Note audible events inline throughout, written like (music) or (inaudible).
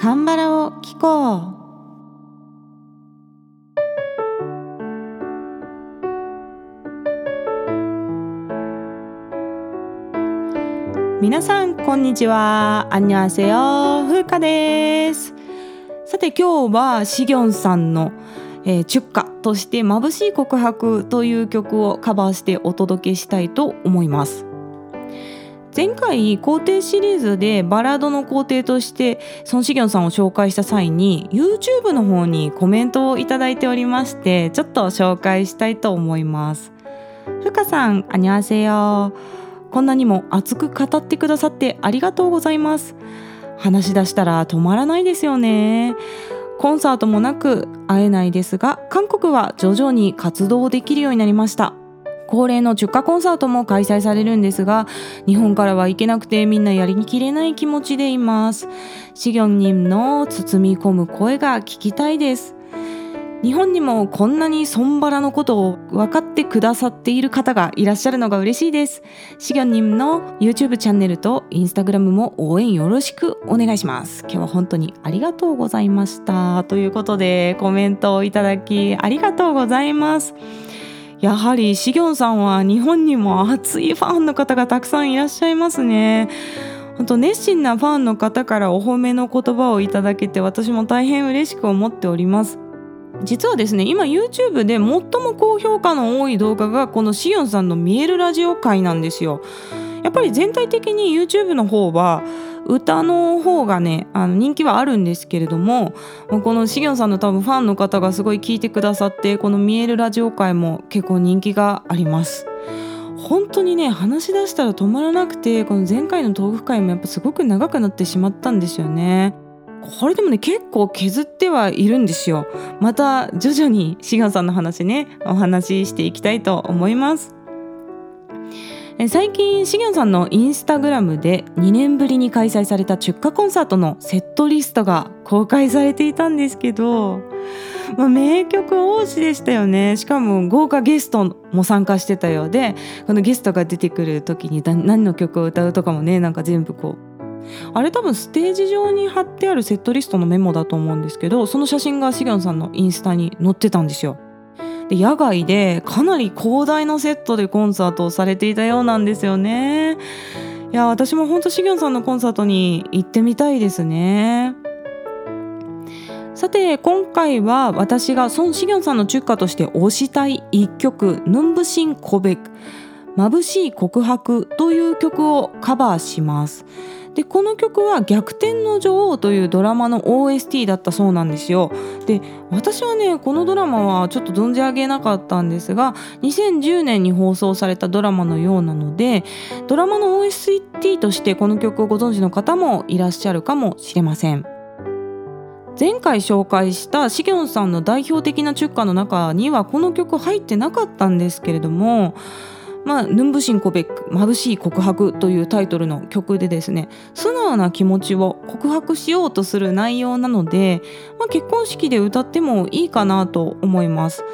カンバラを聞こう。皆さんこんにちは。アンニョンセヨ風花です。さて今日はシギョンさんの、えー、チュッカとして眩しい告白という曲をカバーしてお届けしたいと思います。前回皇帝シリーズでバラードの皇帝としてソン・シギョンさんを紹介した際に YouTube の方にコメントをいただいておりましてちょっと紹介したいと思います。ふかさん、あにわせよこんなにも熱く語ってくださってありがとうございます。話し出したら止まらないですよね。コンサートもなく会えないですが韓国は徐々に活動できるようになりました。恒例の出荷コンサートも開催されるんですが日本からは行けなくてみんなやりきれない気持ちでいますシギョン님の包み込む声が聞きたいです日本にもこんなにソンバラのことを分かってくださっている方がいらっしゃるのが嬉しいです。シギョンニムの YouTube チャンネルと Instagram も応援よろしくお願いします。今日は本当にありがとうございました。ということでコメントをいただきありがとうございます。やはりシギョンさんは日本にも熱いファンの方がたくさんいらっしゃいますね。本当熱心なファンの方からお褒めの言葉をいただけて私も大変嬉しく思っております。実はですね今 YouTube で最も高評価の多い動画がこのシオンさんの見えるラジオ会なんですよ。やっぱり全体的に YouTube の方は歌の方がねあの人気はあるんですけれどもこのシギョンさんの多分ファンの方がすごい聞いてくださってこの見えるラジオ界も結構人気があります。本当にね話し出したら止まらなくてこの前回の豆腐会もやっぱすごく長くなってしまったんですよね。これでもね結構削ってはいるんですよ。また徐々にシガンさんの話ねお話ししていきたいと思います。最近シギョンさんのインスタグラムで2年ぶりに開催された出荷コンサートのセットリストが公開されていたんですけど、まあ、名曲多しでしたよねしかも豪華ゲストも参加してたようでこのゲストが出てくる時に何の曲を歌うとかもねなんか全部こうあれ多分ステージ上に貼ってあるセットリストのメモだと思うんですけどその写真がシギョンさんのインスタに載ってたんですよ。で野外でかなり広大なセットでコンサートをされていたようなんですよね。いや私も本当シギョンさんのコンサートに行ってみたいですね。さて今回は私が孫シギョンさんの中華として推したい一曲「ヌンブシンコベク」「眩しい告白」という曲をカバーします。でこの曲は「逆転の女王」というドラマの OST だったそうなんですよ。で私はねこのドラマはちょっと存じ上げなかったんですが2010年に放送されたドラマのようなのでドラマの OST としてこの曲をご存知の方もいらっしゃるかもしれません。前回紹介したシギョンさんの代表的なチュッカの中にはこの曲入ってなかったんですけれどもまあ、ヌンブシンコベック眩しい告白というタイトルの曲でですね素直な気持ちを告白しようとする内容なので、まあ、結婚式で歌ってもいいかなと思います。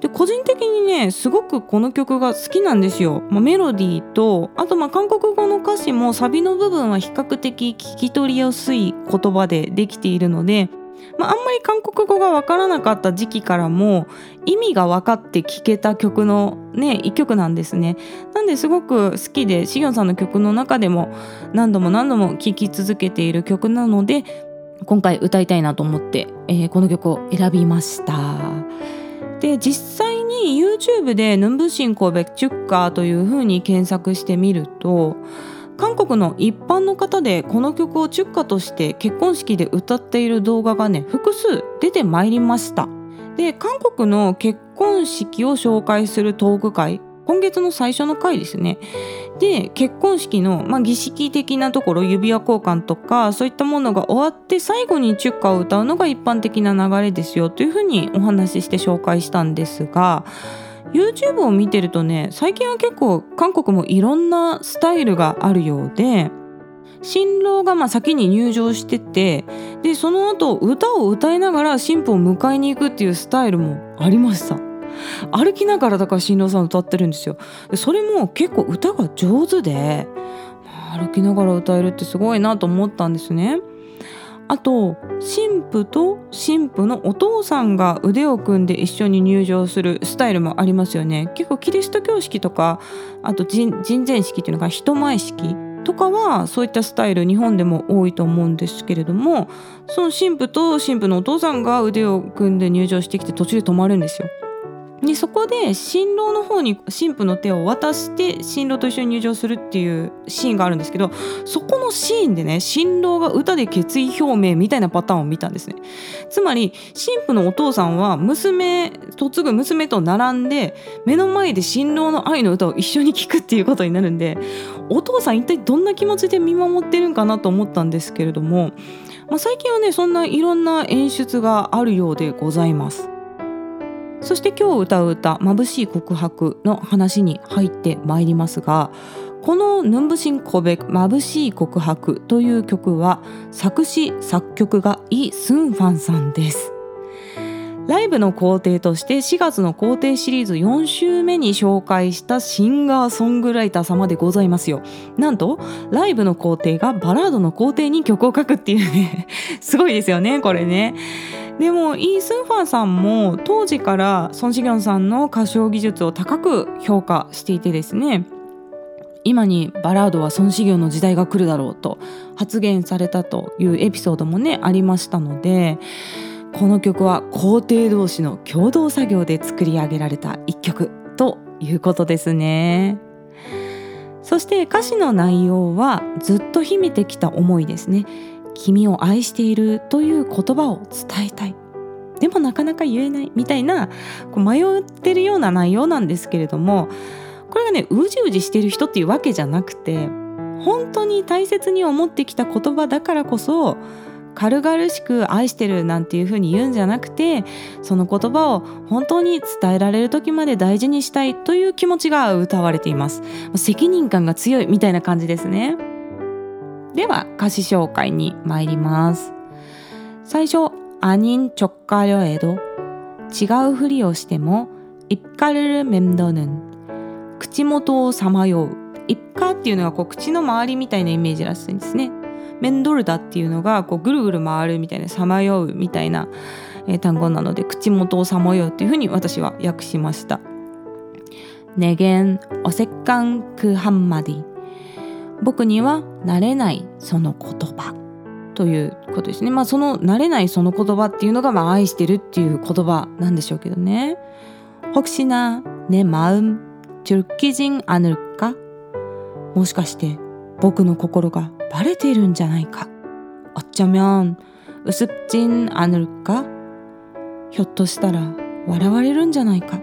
で個人的にねすごくこの曲が好きなんですよ、まあ、メロディーとあとまあ韓国語の歌詞もサビの部分は比較的聞き取りやすい言葉でできているのでまあ、あんまり韓国語がわからなかった時期からも意味が分かって聴けた曲のね一曲なんですね。なんですごく好きでシギョンさんの曲の中でも何度も何度も聴き続けている曲なので今回歌いたいなと思って、えー、この曲を選びました。で実際に YouTube で「ヌンブシンコベチュッカー」というふうに検索してみると韓国の一般の方でこの曲を中華として結婚式で歌っている動画がね複数出てまいりました。で韓国の結婚式を紹介するトーク会今月の最初の回ですね。で結婚式の、まあ、儀式的なところ指輪交換とかそういったものが終わって最後にチュッカを歌うのが一般的な流れですよというふうにお話しして紹介したんですが YouTube を見てるとね最近は結構韓国もいろんなスタイルがあるようで新郎がまあ先に入場しててでその後歌を歌いながら新婦を迎えに行くっていうスタイルもありました。歩きながらだから新郎さん歌ってるんですよ。でそれも結構歌が上手で、歩きながら歌えるってすごいなと思ったんですね。あと神父と神父のお父さんが腕を組んで一緒に入場するスタイルもありますよね結構キリスト教式とかあと人前式っていうのが人前式とかはそういったスタイル日本でも多いと思うんですけれどもその神父と神父のお父さんが腕を組んで入場してきて途中で止まるんですよ。でそこで新郎の方に新婦の手を渡して新郎と一緒に入場するっていうシーンがあるんですけどそこのシーンでね新郎が歌で決意表明みたいなパターンを見たんですね。つまり新婦のお父さんは娘嫁ぐ娘と並んで目の前で新郎の愛の歌を一緒に聴くっていうことになるんでお父さん一体どんな気持ちで見守ってるんかなと思ったんですけれども、まあ、最近はねそんないろんな演出があるようでございます。そして今日歌う歌「眩しい告白」の話に入ってまいりますがこの「ヌンブシンコベ眩しい告白」という曲は作詞作曲がイ・スンファンさんです。ライブの工程として4月の工程シリーズ4週目に紹介したシンガーソングライター様でございますよ。なんとライブの工程がバラードの工程に曲を書くっていうね (laughs) すごいですよねこれね。でもイー・スンファンさんも当時からソン・シギョンさんの歌唱技術を高く評価していてですね今にバラードは孫子業の時代が来るだろうと発言されたというエピソードもねありましたのでこの曲は皇帝同士の共同作業で作り上げられた一曲ということですね。そして歌詞の内容はずっと秘めてきた思いですね。君を愛しているという言葉を伝えたい。でもなかなか言えないみたいなこう迷ってるような内容なんですけれどもこれがねうじうじしてる人っていうわけじゃなくて本当に大切に思ってきた言葉だからこそ軽々しく愛してるなんていう風に言うんじゃなくてその言葉を本当に伝えられる時まで大事にしたいという気持ちが歌われています。責任感が強いみたいな感じですね。では歌詞紹介に参ります最初아닌척가려해도違うふりをしても입가를맴도는口元をさまよう입가っていうのがこう口の周りみたいなイメージらしいんですねメンドルダっていうのがこうぐるぐる回るみたいなさまようみたいな、えー、単語なので口元をさまようっていうふうに私は訳しました내겐어색한그한마디 僕にはなれないその言葉ということですね。まあその慣れないその言葉っていうのがまあ愛してるっていう言葉なんでしょうけどね。혹시나내마음들키진않을까もしかして僕の心がバレているんじゃないか어쩌면우습진않을까ひょっとしたら笑われるんじゃないか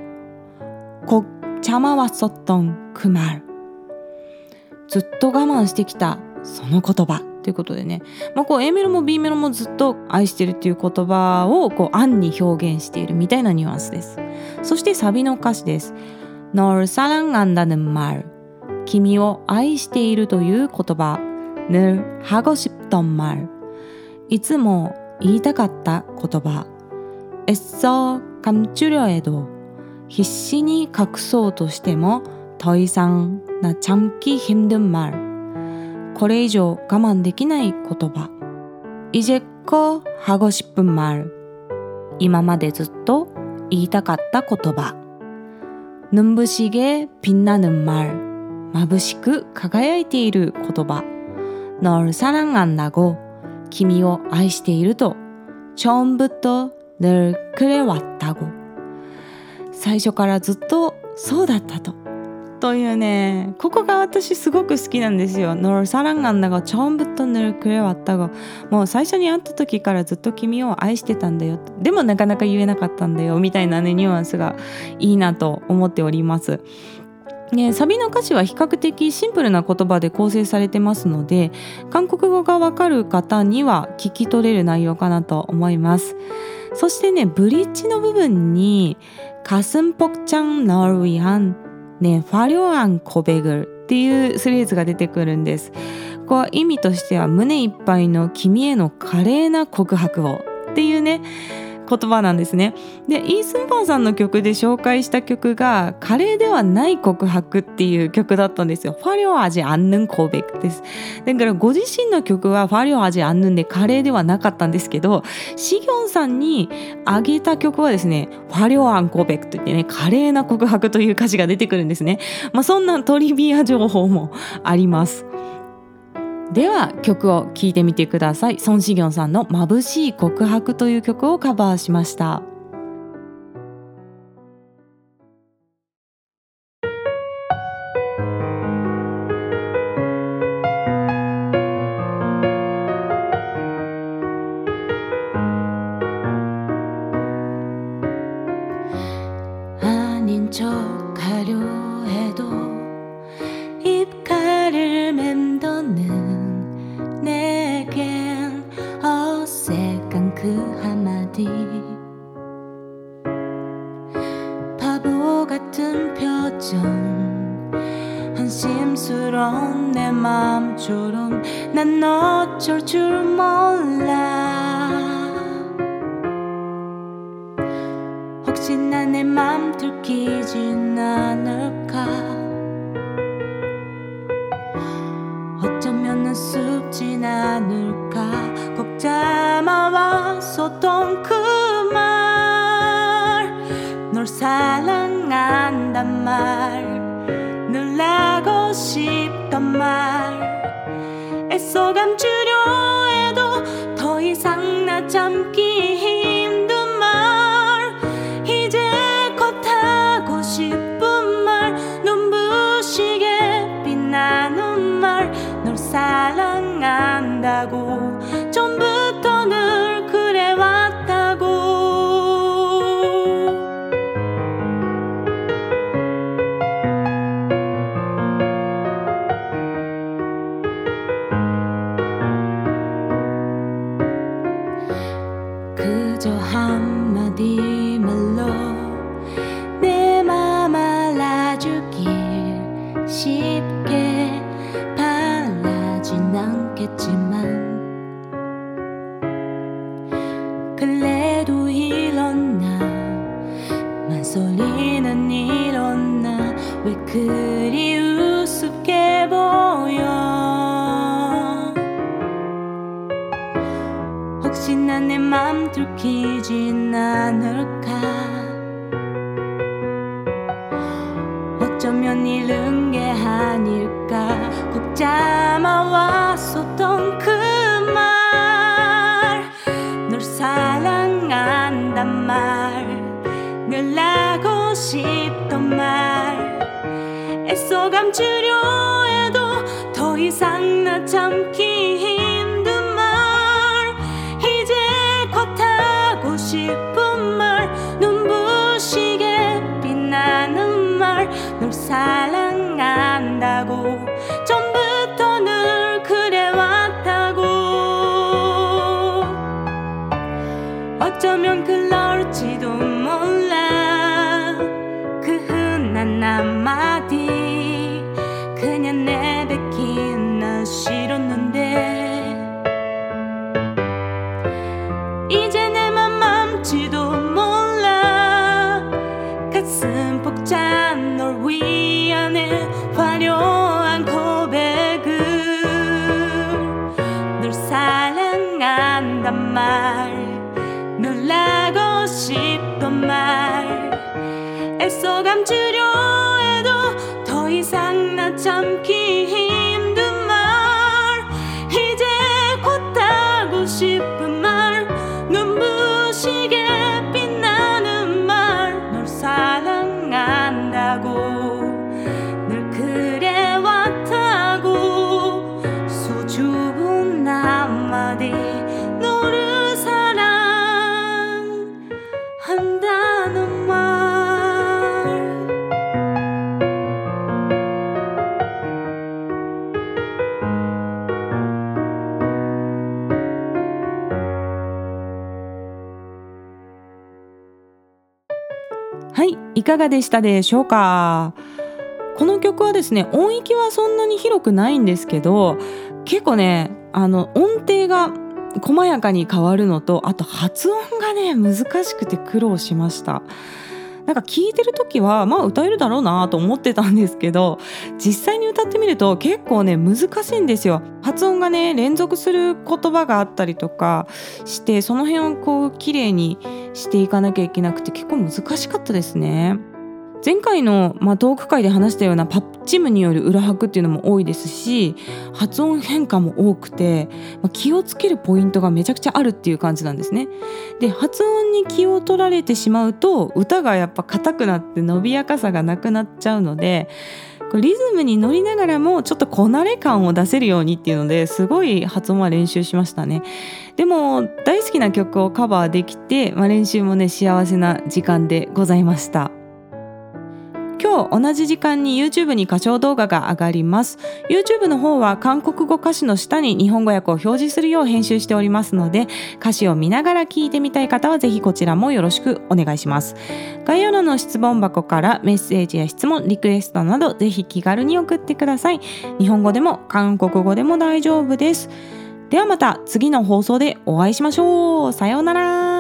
꼭참아왔었던그말 ずっと我慢してきたその言葉ということでね、まあ、こう A メロも B メロもずっと愛してるっていう言葉をこう暗に表現しているみたいなニュアンスですそしてサビの歌詞です널사랑한다는말君を愛しているという言葉늘 하고 싶던 말いつも言いたかった言葉애써감추려해도必死に隠そうとしても 더이상나참기힘든말これ以上我慢できない言葉이제껏하고싶은말今までずっと言いたかった言葉눈부시게빛나는말眩しく輝いている言葉널사랑한다고君を愛していると처음부터늘그래왔다고最初からずっとそうだったと というねここが私すごく好きなんですよ。너를사랑한다고처음부터늘그래왔다고もう最初に会った時からずっと君を愛してたんだよでもなかなか言えなかったんだよみたいなねニュアンスがいいなと思っております。ね、サビの歌詞は比較的シンプルな言葉で構成されてますので韓国語がわかる方には聞き取れる内容かなと思いますそしてねブリッジの部分に「가슴폭장널위한 ね、ファリョアンコベグルっていうフレーズが出てくるんです。ここは意味としては胸いっぱいの君への華麗な告白をっていうね言葉なんですね。でイースンファンさんの曲で紹介した曲が「カレーではない告白」っていう曲だったんですよ。ファリョアジアンヌンコベです。だからご自身の曲はファリョアジアンヌンでカレーではなかったんですけどシギョンさんにあげた曲はですねファリョアンコーベクといってね華麗な告白という歌詞が出てくるんですね。まあ、そんなトリビア情報もあります。では曲を聴いてみてください。ソン・シギョンさんの「眩しい告白」という曲をカバーしました。 난 어쩔 줄 몰라. 혹시나 내 맘 들키진 않을까 쏘감주려. 들 애써 감추려 해도 더 이상 나 참기 힘 말. 애써 감추려 해도 더 이상 나 참기 かがでしたでしょうか？この曲はですね音域はそんなに広くないんですけど結構ねあの音程が細やかに変わるのとあと発音がね難しくて苦労しました。なんか聞いてる時はまあ歌えるだろうなと思ってたんですけど実際に歌ってみると結構ね難しいんですよ。発音がね連続する言葉があったりとかしてその辺をこう綺麗にしていかなきゃいけなくて結構難しかったですね。前回の、まあ、トーク会で話したようなパッチムによる裏拍っていうのも多いですし発音変化も多くて、まあ、気をつけるポイントがめちゃくちゃあるっていう感じなんですね。で発音に気を取られてしまうと歌がやっぱ硬くなって伸びやかさがなくなっちゃうのでリズムに乗りながらもちょっとこなれ感を出せるようにっていうのですごい発音は練習しましたねでも大好きな曲をカバーできて、まあ、練習もね幸せな時間でございました今日同じ時間に YouTube に歌唱動画が上がります。YouTube の方は韓国語歌詞の下に日本語訳を表示するよう編集しておりますので歌詞を見ながら聞いてみたい方はぜひこちらもよろしくお願いします。概要欄の質問箱からメッセージや質問リクエストなどぜひ気軽に送ってください。日本語でも韓国語でも大丈夫です。ではまた次の放送でお会いしましょう。さようなら。